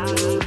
Bye.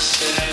Podcast.